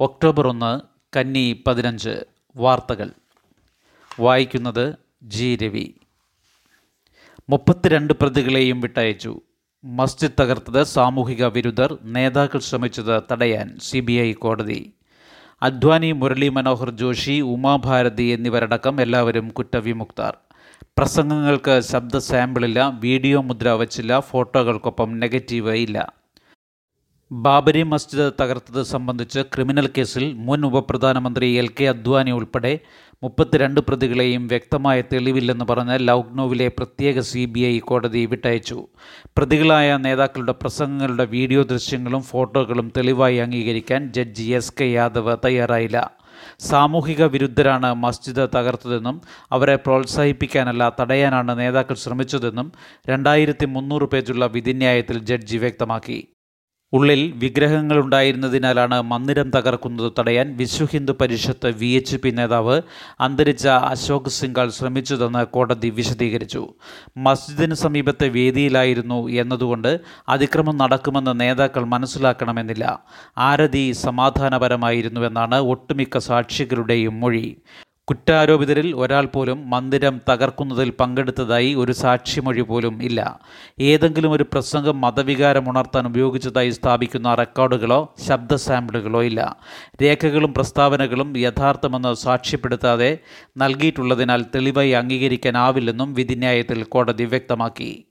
October ഒന്ന് കന്നി പതിനഞ്ച് വാർത്തകൾ. വായിക്കുന്നത് ജി രവി. മുപ്പത്തിരണ്ട് പ്രതികളെയും വിട്ടയച്ചു. മസ്ജിദ് തകർത്തത് സാമൂഹിക വിരുദ്ധർ നേതാക്കൾ ശ്രമിച്ചത് തടയാൻ സി കോടതി. അദ്വാനി മുരളി മനോഹർ ജോഷി ഉമാഭാരതി എന്നിവരടക്കം എല്ലാവരും കുറ്റവിമുക്തർ. പ്രസംഗങ്ങൾക്ക് ശബ്ദ സാമ്പിളില്ല വീഡിയോ മുദ്ര വച്ചില്ല ഫോട്ടോകൾക്കൊപ്പം നെഗറ്റീവ് ഇല്ല. ബാബരി മസ്ജിദ് തകർത്തത് സംബന്ധിച്ച് ക്രിമിനൽ കേസിൽ മുൻ ഉപപ്രധാനമന്ത്രി എൽ കെ അദ്വാനി ഉൾപ്പെടെ മുപ്പത്തിരണ്ട് പ്രതികളെയും വ്യക്തമായ തെളിവില്ലെന്ന് പറഞ്ഞ് ലക്നൌവിലെ പ്രത്യേക സി ബി ഐ കോടതി വിട്ടയച്ചു. പ്രതികളായ നേതാക്കളുടെ പ്രസംഗങ്ങളുടെ വീഡിയോ ദൃശ്യങ്ങളും ഫോട്ടോകളും തെളിവായി അംഗീകരിക്കാൻ ജഡ്ജി എസ് കെ യാദവ് തയ്യാറായില്ല. സാമൂഹിക വിരുദ്ധരാണ് മസ്ജിദ് തകർത്തതെന്നും അവരെ പ്രോത്സാഹിപ്പിക്കാനല്ല തടയാനാണ് നേതാക്കൾ ശ്രമിച്ചതെന്നും രണ്ടായിരത്തി മുന്നൂറ് പേജുള്ള വിധിന്യായത്തിൽ ജഡ്ജി വ്യക്തമാക്കി. ഉള്ളിൽ വിഗ്രഹങ്ങൾ വിഗ്രഹങ്ങളുണ്ടായിരുന്നതിനാലാണ് മന്ദിരം തകർക്കുന്നത് തടയാൻ Vishwa Hindu Parishad V H P നേതാവ് അന്തരിച്ച അശോക് സിംഗാൾ ശ്രമിച്ചതെന്ന് കോടതി വിശദീകരിച്ചു. മസ്ജിദിന് സമീപത്തെ വേദിയിലായിരുന്നു എന്നതുകൊണ്ട് അതിക്രമം നടക്കുമെന്ന് നേതാക്കൾ മനസ്സിലാക്കണമെന്നില്ല. ആരതി സമാധാനപരമായിരുന്നുവെന്നാണ് ഒട്ടുമിക്ക സാക്ഷികളുടെയും മൊഴി. കുറ്റാരോപിതരിൽ ഒരാൾ പോലും മന്ദിരം തകർക്കുന്നതിൽ പങ്കെടുത്തതായി ഒരു സാക്ഷിമൊഴി പോലും ഇല്ല. ഏതെങ്കിലും ഒരു പ്രസംഗം മതവികാരം ഉണർത്താൻ ഉപയോഗിച്ചതായി സ്ഥാപിക്കുന്ന റെക്കോർഡുകളോ ശബ്ദ സാമ്പിളുകളോ ഇല്ല. രേഖകളും പ്രസ്താവനകളും യഥാർത്ഥമെന്ന് സാക്ഷ്യപ്പെടുത്താതെ നൽകിയിട്ടുള്ളതിനാൽ തെളിവായി അംഗീകരിക്കാനാവില്ലെന്നും വിധിന്യായത്തിൽ കോടതി വ്യക്തമാക്കി.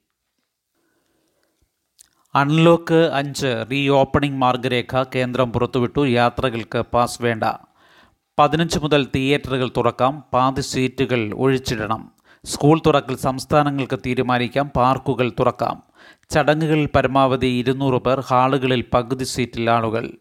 അൺലോക്ക് അഞ്ച് റീ ഓപ്പണിംഗ് മാർഗരേഖ കേന്ദ്രം പുറത്തുവിട്ടു. യാത്രകൾക്ക് പാസ് വേണ്ട. പതിനഞ്ച് മുതൽ തിയേറ്ററുകൾ തുറക്കാം പാതി സീറ്റുകൾ ഒഴിച്ചിടണം. സ്കൂൾ തുറക്കൽ സംസ്ഥാനങ്ങൾക്ക് തീരുമാനിക്കാം പാർക്കുകൾ തുറക്കാം. ചടങ്ങുകളിൽ പരമാവധി ഇരുന്നൂറ് പേർ ഹാളുകളിൽ പകുതി സീറ്റിൽ ആളുകൾ.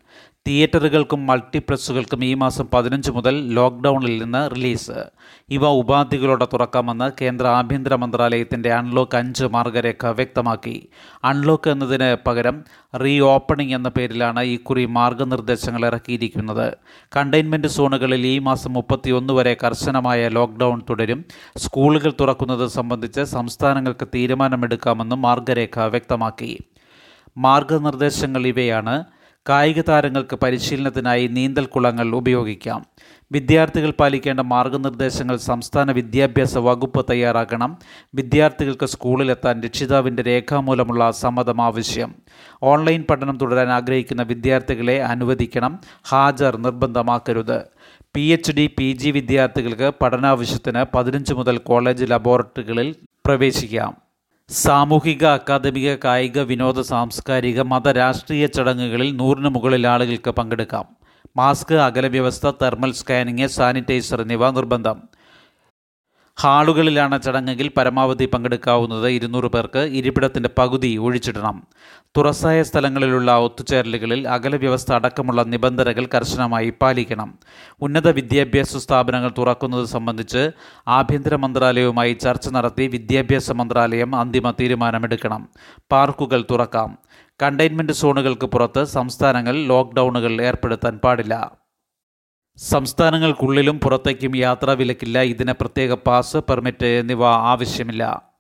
തിയേറ്ററുകൾക്കും മൾട്ടിപ്ലക്സുകൾക്കും ഈ മാസം പതിനഞ്ച് മുതൽ ലോക്ക്ഡൗണിൽ നിന്ന് റിലീസ്. ഇവ ഉപാധികളോടെ തുറക്കാമെന്ന് കേന്ദ്ര ആഭ്യന്തര മന്ത്രാലയത്തിന്റെ അൺലോക്ക് അഞ്ച് മാർഗരേഖ വ്യക്തമാക്കി. അൺലോക്ക് എന്നതിന് പകരം റീ ഓപ്പണിംഗ് എന്ന പേരിലാണ് ഇക്കുറി മാർഗനിർദ്ദേശങ്ങൾ ഇറക്കിയിരിക്കുന്നത്. കണ്ടെയ്ൻമെന്റ് സോണുകളിൽ ഈ മാസം മുപ്പത്തിയൊന്ന് വരെ കർശനമായ ലോക്ക്ഡൗൺ തുടരും. സ്കൂളുകൾ തുറക്കുന്നത് സംബന്ധിച്ച് സംസ്ഥാനങ്ങൾക്ക് തീരുമാനമെടുക്കാമെന്നും മാർഗരേഖ വ്യക്തമാക്കി. മാർഗനിർദ്ദേശങ്ങൾ ഇവയാണ് കായിക താരങ്ങൾക്ക് പരിശീലനത്തിനായി നീന്തൽ കുളങ്ങൾ ഉപയോഗിക്കാം. വിദ്യാർത്ഥികൾ പാലിക്കേണ്ട മാർഗനിർദ്ദേശങ്ങൾ സംസ്ഥാന വിദ്യാഭ്യാസ വകുപ്പ് തയ്യാറാക്കണം. വിദ്യാർത്ഥികൾക്ക് സ്കൂളിലെത്താൻ രക്ഷിതാവിന്റെ രേഖാമൂലമുള്ള സമ്മതം ആവശ്യം. ഓൺലൈൻ പഠനം തുടരാൻ ആഗ്രഹിക്കുന്ന വിദ്യാർത്ഥികളെ അനുവദിക്കണം. ഹാജർ നിർബന്ധമാക്കരുത്. P H D P G വിദ്യാർത്ഥികൾക്ക് പഠനാവശ്യത്തിന് പതിനഞ്ച് മുതൽ കോളേജ് ലബോറട്ടറികളിൽ പ്രവേശിക്കാം. സാമൂഹിക അക്കാദമിക കായിക വിനോദ സാംസ്കാരിക മത രാഷ്ട്രീയ ചടങ്ങുകളിൽ നൂറിന് മുകളിൽ ആളുകൾക്ക് പങ്കെടുക്കാം. മാസ്ക് അകല വ്യവസ്ഥ തെർമൽ സ്കാനിങ് സാനിറ്റൈസർ എന്നിവ നിർബന്ധം. ഹാളുകളിലാണ് ചടങ്ങെങ്കിൽ പരമാവധി പങ്കെടുക്കാവുന്നത് ഇരുന്നൂറ് പേർക്ക് ഇരിപ്പിടത്തിന്റെ പകുതി ഒഴിച്ചിടണം. തുറസായ സ്ഥലങ്ങളിലുള്ള ഒത്തുചേരലുകളിൽ അകല വ്യവസ്ഥ അടക്കമുള്ള നിബന്ധനകൾ കർശനമായി പാലിക്കണം. ഉന്നത വിദ്യാഭ്യാസ സ്ഥാപനങ്ങൾ തുറക്കുന്നത് സംബന്ധിച്ച് ആഭ്യന്തര മന്ത്രാലയവുമായി ചർച്ച നടത്തി വിദ്യാഭ്യാസ മന്ത്രാലയം അന്തിമ തീരുമാനമെടുക്കണം. പാർക്കുകൾ തുറക്കാം. കണ്ടെയ്ൻമെന്റ് സോണുകൾക്ക് പുറത്ത് സംസ്ഥാനങ്ങൾ ലോക്ക്ഡൗണുകൾ ഏർപ്പെടുത്താൻ പാടില്ല. സംസ്ഥാനങ്ങൾക്കുള്ളിലും പുറത്തേക്കും യാത്രാ വിലക്കില്ല ഇതിന് പ്രത്യേക പാസ് പെർമിറ്റ് എന്നിവ ആവശ്യമില്ല.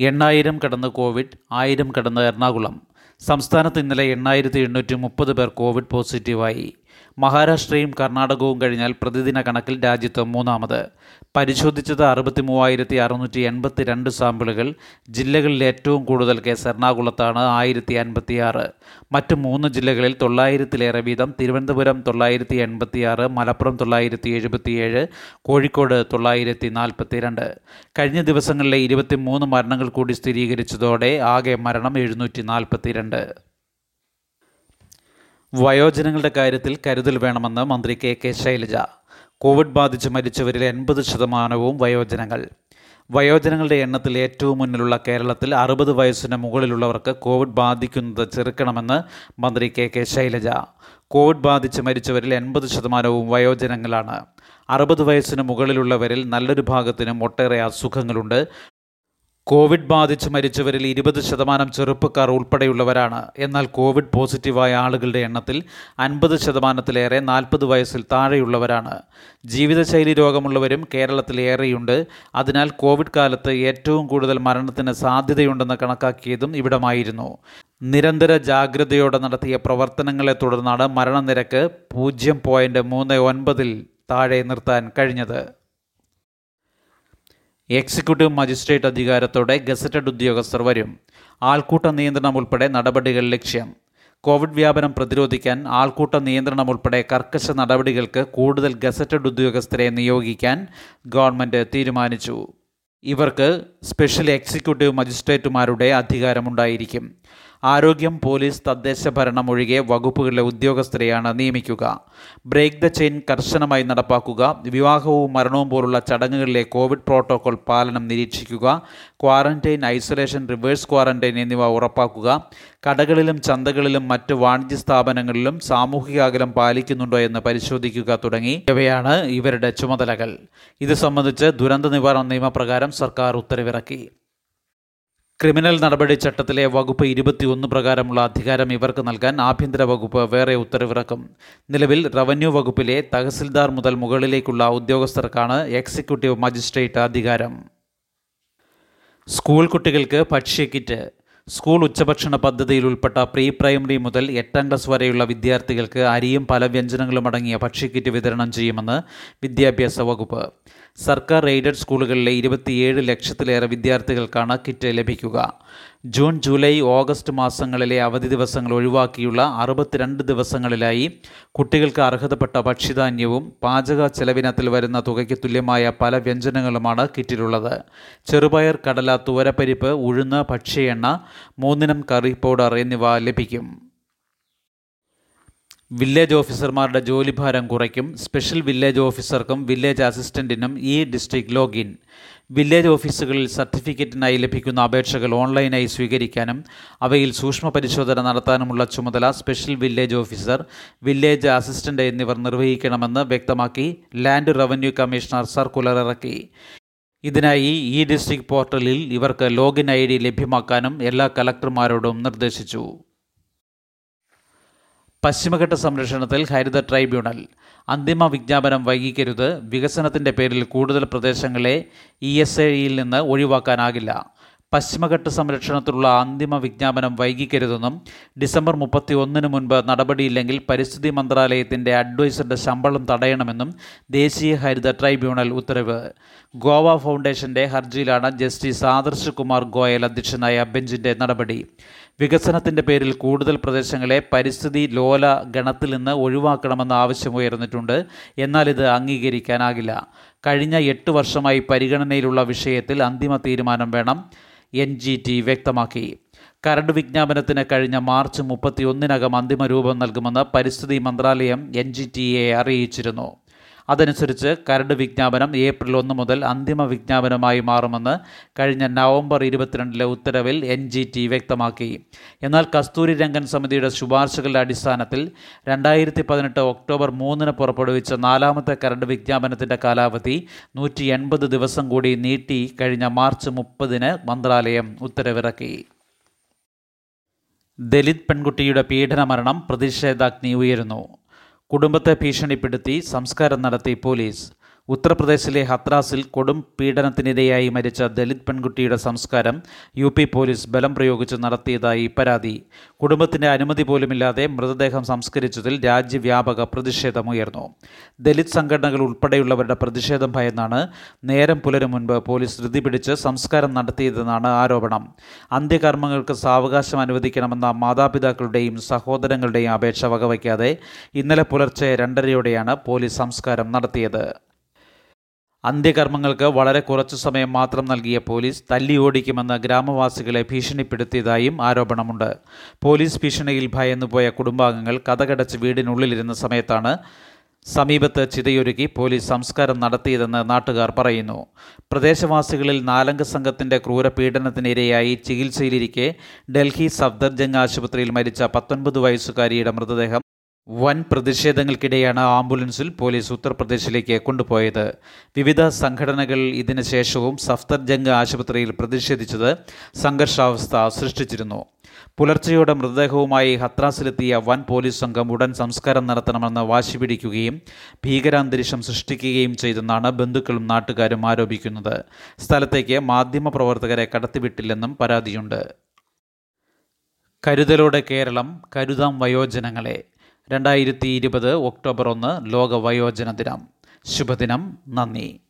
എണ്ണായിരം കടന്ന് കോവിഡ് ആയിരം കടന്ന് എറണാകുളം. സംസ്ഥാനത്ത് ഇന്നലെ എണ്ണായിരത്തി എണ്ണൂറ്റി മുപ്പത് പേർ കോവിഡ് പോസിറ്റീവായി. മഹാരാഷ്ട്രയും കർണാടകവും കഴിഞ്ഞാൽ പ്രതിദിന കണക്കിൽ രാജ്യത്ത് മൂന്നാമത്. പരിശോധിച്ചത് അറുപത്തി മൂവായിരത്തി അറുന്നൂറ്റി എൺപത്തി രണ്ട് സാമ്പിളുകൾ. ജില്ലകളിൽ ഏറ്റവും കൂടുതൽ കേസ് എറണാകുളത്താണ് ആയിരത്തി അൻപത്തിയാറ് മറ്റ് മൂന്ന് ജില്ലകളിൽ തൊള്ളായിരത്തിലേറെ വീതം. തിരുവനന്തപുരം തൊള്ളായിരത്തി എൺപത്തിയാറ് മലപ്പുറം തൊള്ളായിരത്തി എഴുപത്തിയേഴ് കോഴിക്കോട് തൊള്ളായിരത്തി നാൽപ്പത്തിരണ്ട് കഴിഞ്ഞ ദിവസങ്ങളിലെ ഇരുപത്തി മൂന്ന് മരണങ്ങൾ കൂടി സ്ഥിരീകരിച്ചതോടെ ആകെ മരണം എഴുന്നൂറ്റി നാൽപ്പത്തിരണ്ട് വയോജനങ്ങളുടെ കാര്യത്തിൽ കരുതൽ വേണമെന്ന് മന്ത്രി കെ കെ ശൈലജ. കോവിഡ് ബാധിച്ച് മരിച്ചവരിൽ എൺപത് ശതമാനവും വയോജനങ്ങൾ. വയോജനങ്ങളുടെ എണ്ണത്തിൽ ഏറ്റവും മുന്നിലുള്ള കേരളത്തിൽ അറുപത് വയസ്സിന് മുകളിലുള്ളവർക്ക് കോവിഡ് ബാധിക്കുന്നത് ചെറുക്കണമെന്ന് മന്ത്രി കെ കെ ശൈലജ. കോവിഡ് ബാധിച്ച് മരിച്ചവരിൽ എൺപത് ശതമാനവും വയോജനങ്ങളാണ്. അറുപത് വയസ്സിന് മുകളിലുള്ളവരിൽ നല്ലൊരു ഭാഗത്തിനും ഒട്ടേറെ അസുഖങ്ങളുണ്ട്. കോവിഡ് ബാധിച്ച് മരിച്ചവരിൽ ഇരുപത് ശതമാനം ചെറുപ്പക്കാർ ഉൾപ്പെടെയുള്ളവരാണ്. എന്നാൽ കോവിഡ് പോസിറ്റീവായ ആളുകളുടെ എണ്ണത്തിൽ അൻപത് ശതമാനത്തിലേറെ നാൽപ്പത് വയസ്സിൽ താഴെയുള്ളവരാണ്. ജീവിതശൈലി രോഗമുള്ളവരും കേരളത്തിൽ ഏറെയുണ്ട്. അതിനാൽ കോവിഡ് കാലത്ത് ഏറ്റവും കൂടുതൽ മരണത്തിന് സാധ്യതയുണ്ടെന്ന് കണക്കാക്കിയതും ഇവിടമായിരുന്നു. നിരന്തര ജാഗ്രതയോടെ നടത്തിയ പ്രവർത്തനങ്ങളെ തുടർന്നാണ് മരണനിരക്ക് പൂജ്യം പോയിന്റ് മൂന്ന് ഒൻപതിൽ താഴെ നിർത്താൻ കഴിഞ്ഞത്. എക്സിക്യൂട്ടീവ് മജിസ്ട്രേറ്റ് അധികാരത്തോടെ ഗസറ്റഡ് ഉദ്യോഗസ്ഥർ വരും. ആൾക്കൂട്ട നിയന്ത്രണം ഉൾപ്പെടെ നടപടികൾ ലക്ഷ്യം. കോവിഡ് വ്യാപനം പ്രതിരോധിക്കാൻ ആൾക്കൂട്ട നിയന്ത്രണം ഉൾപ്പെടെ കർക്കശ നടപടികൾക്ക് കൂടുതൽ ഗസറ്റഡ് ഉദ്യോഗസ്ഥരെ നിയോഗിക്കാൻ ഗവൺമെന്റ് തീരുമാനിച്ചു. ഇവർക്ക് സ്പെഷ്യൽ എക്സിക്യൂട്ടീവ് മജിസ്ട്രേറ്റുമാരുടെ അധികാരമുണ്ടായിരിക്കും. ആരോഗ്യം പോലീസ് തദ്ദേശ ഭരണം ഒഴികെ വകുപ്പുകളിലെ ഉദ്യോഗസ്ഥരെയാണ് നിയമിക്കുക. ബ്രേക്ക് ദ ചെയിൻ കർശനമായി നടപ്പാക്കുക. വിവാഹവും മരണവും പോലുള്ള ചടങ്ങുകളിലെ കോവിഡ് പ്രോട്ടോകോൾ പാലനം നിരീക്ഷിക്കുക. ക്വാറന്റൈൻ ഐസൊലേഷൻ റിവേഴ്സ് ക്വാറന്റൈൻ എന്നിവ ഉറപ്പാക്കുക. കടകളിലും ചന്തകളിലും മറ്റ് വാണിജ്യ സ്ഥാപനങ്ങളിലും സാമൂഹിക അകലം പാലിക്കുന്നുണ്ടോ എന്ന് പരിശോധിക്കുക തുടങ്ങി. ഇവയാണ് ഇവരുടെ ചുമതലകൾ. ഇത് സംബന്ധിച്ച് ദുരന്ത നിവാരണ നിയമപ്രകാരം സർക്കാർ ഉത്തരവിറക്കി. ക്രിമിനൽ നടപടി ചട്ടത്തിലെ വകുപ്പ് ഇരുപത്തിയൊന്ന് പ്രകാരമുള്ള അധികാരം ഇവർക്ക് നൽകാൻ ആഭ്യന്തര വകുപ്പ് വേറെ ഉത്തരവിറക്കും. നിലവിൽ റവന്യൂ വകുപ്പിലെ തഹസിൽദാർ മുതൽ മുകളിലേക്കുള്ള ഉദ്യോഗസ്ഥർക്കാണ് എക്സിക്യൂട്ടീവ് മജിസ്ട്രേറ്റ് അധികാരം. സ്കൂൾ കുട്ടികൾക്ക് ഭക്ഷ്യക്കിറ്റ് സ്കൂൾ ഉച്ചഭക്ഷണ പദ്ധതിയിൽ ഉൾപ്പെട്ട പ്രീ പ്രൈമറി മുതൽ എട്ടാം ക്ലാസ് വരെയുള്ള വിദ്യാർത്ഥികൾക്ക് അരിയും പല വ്യഞ്ജനങ്ങളും അടങ്ങിയ ഭക്ഷ്യക്കിറ്റ് വിതരണം ചെയ്യുമെന്ന് വിദ്യാഭ്യാസ വകുപ്പ്. സർക്കാർ എയ്ഡഡ് സ്കൂളുകളിലെ ഇരുപത്തിയേഴ് ലക്ഷത്തിലേറെ വിദ്യാർത്ഥികൾക്കാണ് കിറ്റ് ലഭിക്കുക. ജൂൺ ജൂലൈ ഓഗസ്റ്റ് മാസങ്ങളിലെ അവധി ദിവസങ്ങൾ ഒഴിവാക്കിയുള്ള അറുപത്തിരണ്ട് ദിവസങ്ങളിലായി കുട്ടികൾക്ക് അർഹതപ്പെട്ട ഭക്ഷ്യധാന്യവും പാചക ചെലവിനത്തിൽ വരുന്ന തുകയ്ക്ക് തുല്യമായ പല വ്യഞ്ജനങ്ങളുമാണ് കിറ്റിലുള്ളത്. ചെറുപയർ കടല തുവരപ്പരിപ്പ് ഉഴുന്ന് ഭക്ഷ്യ എണ്ണ മൂന്നിനം കറി പൗഡർ എന്നിവ ലഭിക്കും. വില്ലേജ് ഓഫീസർമാരുടെ ജോലിഭാരം കുറയ്ക്കും. സ്പെഷ്യൽ വില്ലേജ് ഓഫീസർക്കും വില്ലേജ് അസിസ്റ്റന്റിനും ഈ ഡിസ്ട്രിക്ട് ലോഗിൻ. വില്ലേജ് ഓഫീസുകളിൽ സർട്ടിഫിക്കറ്റിനായി ലഭിക്കുന്ന അപേക്ഷകൾ ഓൺലൈനായി സ്വീകരിക്കാനും അവയിൽ സൂക്ഷ്മ പരിശോധന നടത്താനുമുള്ള ചുമതല special village officer village assistant എന്നിവർ നിർവഹിക്കണമെന്ന് വ്യക്തമാക്കി ലാൻഡ് റവന്യൂ കമ്മീഷണർ സർക്കുലർ ഇറക്കി. ഇതിനായി ഈ ഡിസ്ട്രിക്ട് പോർട്ടലിൽ ഇവർക്ക് ലോഗിൻ ഐ ഡി ലഭ്യമാക്കാനും എല്ലാ കലക്ടർമാരോടും നിർദ്ദേശിച്ചു. പശ്ചിമഘട്ട സംരക്ഷണത്തിൽ ഹരിത ട്രൈബ്യൂണൽ. അന്തിമ വിജ്ഞാപനം വൈകിക്കരുത്. വികസനത്തിന്റെ പേരിൽ കൂടുതൽ പ്രദേശങ്ങളെ ഇ എസ് എയിൽ നിന്ന് ഒഴിവാക്കാനാകില്ല. പശ്ചിമഘട്ട സംരക്ഷണത്തിലുള്ള അന്തിമ വിജ്ഞാപനം വൈകിക്കരുതെന്നും ഡിസംബർ മുപ്പത്തി ഒന്നിന് മുൻപ് നടപടിയില്ലെങ്കിൽ പരിസ്ഥിതി മന്ത്രാലയത്തിന്റെ അഡ്വൈസറുടെ ശമ്പളം തടയണമെന്നും ദേശീയ ഹരിത ട്രൈബ്യൂണൽ ഉത്തരവ്. ഗോവ ഫൗണ്ടേഷന്റെ ഹർജിയിലാണ് ജസ്റ്റിസ് ആദർശ് കുമാർ ഗോയൽ അധ്യക്ഷനായ ബെഞ്ചിന്റെ നടപടി. വികസനത്തിന്റെ പേരിൽ കൂടുതൽ പ്രദേശങ്ങളെ പരിസ്ഥിതി ലോല ഗണത്തിൽ നിന്ന് ഒഴിവാക്കണമെന്ന ആവശ്യമുയർന്നിട്ടുണ്ട് എന്നാൽ ഇത് അംഗീകരിക്കാനാകില്ല. കഴിഞ്ഞ എട്ട് വർഷമായി പരിഗണനയിലുള്ള വിഷയത്തിൽ അന്തിമ തീരുമാനം വേണം എൻ ജി ടി വ്യക്തമാക്കി. കരട് വിജ്ഞാപനത്തിന് കഴിഞ്ഞ മാർച്ച് മുപ്പത്തിയൊന്നിനകം അന്തിമ രൂപം നൽകുമെന്ന് പരിസ്ഥിതി മന്ത്രാലയം എൻ ജി ടിയെ അറിയിച്ചിരുന്നു. അതനുസരിച്ച് കരട് വിജ്ഞാപനം ഏപ്രിൽ ഒന്ന് മുതൽ അന്തിമ വിജ്ഞാപനമായി മാറുമെന്ന് കഴിഞ്ഞ നവംബർ ഇരുപത്തിരണ്ടിലെ ഉത്തരവിൽ എൻ ജി ടി വ്യക്തമാക്കി. എന്നാൽ കസ്തൂരി രംഗൻ സമിതിയുടെ ശുപാർശകളുടെ അടിസ്ഥാനത്തിൽ രണ്ടായിരത്തി പതിനെട്ട് ഒക്ടോബർ മൂന്നിന് പുറപ്പെടുവിച്ച നാലാമത്തെ കരട് വിജ്ഞാപനത്തിന്റെ കാലാവധി നൂറ്റി എൺപത് ദിവസം കൂടി നീട്ടി കഴിഞ്ഞ മാർച്ച് മുപ്പതിന് മന്ത്രാലയം ഉത്തരവിറക്കി. ദലിത് പെൺകുട്ടിയുടെ പീഡനമരണം പ്രതിഷേധാഗ്നി ഉയരുന്നു. കുടുംബത്തെ ഭീഷണിപ്പെടുത്തി സംസ്കാരം നടത്തി പോലീസ്. ഉത്തർപ്രദേശിലെ ഹത്രാസിൽ കൊടും പീഡനത്തിനിരയായി മരിച്ച ദലിത് പെൺകുട്ടിയുടെ സംസ്കാരം യു പി പോലീസ് ബലം പ്രയോഗിച്ച് നടത്തിയതായി പരാതി. കുടുംബത്തിന്റെ അനുമതി പോലുമില്ലാതെ മൃതദേഹം സംസ്കരിച്ചതിൽ രാജ്യവ്യാപക പ്രതിഷേധമുയർന്നു. ദലിത് സംഘടനകൾ ഉൾപ്പെടെയുള്ളവരുടെ പ്രതിഷേധം ഭയന്നാണ് നേരം പുലരും മുൻപ് പോലീസ് ധൃതി പിടിച്ച് സംസ്കാരം നടത്തിയതെന്നാണ് ആരോപണം. അന്ത്യകർമ്മങ്ങൾക്ക് സാവകാശം അനുവദിക്കണമെന്ന മാതാപിതാക്കളുടെയും സഹോദരങ്ങളുടെയും അപേക്ഷ വകവയ്ക്കാതെ ഇന്നലെ പുലർച്ചെ രണ്ടരയോടെയാണ് പോലീസ് സംസ്കാരം നടത്തിയത്. അന്ത്യകർമ്മങ്ങൾക്ക് വളരെ കുറച്ചു സമയം മാത്രം നൽകിയ പോലീസ് തല്ലി ഓടിക്കുമെന്ന് ഗ്രാമവാസികളെ ഭീഷണിപ്പെടുത്തിയതായും ആരോപണമുണ്ട്. പോലീസ് ഭീഷണിയിൽ ഭയന്നുപോയ കുടുംബാംഗങ്ങൾ കഥകടച്ച് വീടിനുള്ളിലിരുന്ന സമയത്താണ് സമീപത്ത് ചിതയൊരുക്കി പോലീസ് സംസ്കാരം നടത്തിയതെന്ന് നാട്ടുകാർ പറയുന്നു. പ്രദേശവാസികളിൽ നാലംഗ സംഘത്തിന്റെ ക്രൂരപീഡനത്തിനിരയായി ചികിത്സയിലിരിക്കെ ഡൽഹി സഫ്ദർജംഗ് ആശുപത്രിയിൽ മരിച്ച പത്തൊൻപത് വയസ്സുകാരിയുടെ മൃതദേഹം വൻ പ്രതിഷേധങ്ങൾക്കിടെയാണ് ആംബുലൻസിൽ പോലീസ് ഉത്തർപ്രദേശിലേക്ക് കൊണ്ടുപോയത്. വിവിധ സംഘടനകൾ ഇതിനു ശേഷവും സഫ്തർജംഗ് ആശുപത്രിയിൽ പ്രതിഷേധിച്ചത് സംഘർഷാവസ്ഥ സൃഷ്ടിച്ചിരുന്നു. പുലർച്ചെയോടെ മൃതദേഹവുമായി ഹത്രാസിലെത്തിയ വൻ പോലീസ് സംഘം ഉടൻ സംസ്കാരം നടത്തണമെന്ന് വാശി പിടിക്കുകയും ഭീകരാന്തരീക്ഷം സൃഷ്ടിക്കുകയും ചെയ്തെന്നാണ് ബന്ധുക്കളും നാട്ടുകാരും ആരോപിക്കുന്നത്. സ്ഥലത്തേക്ക് മാധ്യമപ്രവർത്തകരെ കടത്തിവിട്ടില്ലെന്നും പരാതിയുണ്ട്. കരുതലോടെ കേരളം കരുതാം വയോജനങ്ങളെ. രണ്ടായിരത്തി ഇരുപത് ഒക്ടോബർ ഒന്ന് ലോക വയോജന ദിനം. ശുഭദിനം. നന്ദി.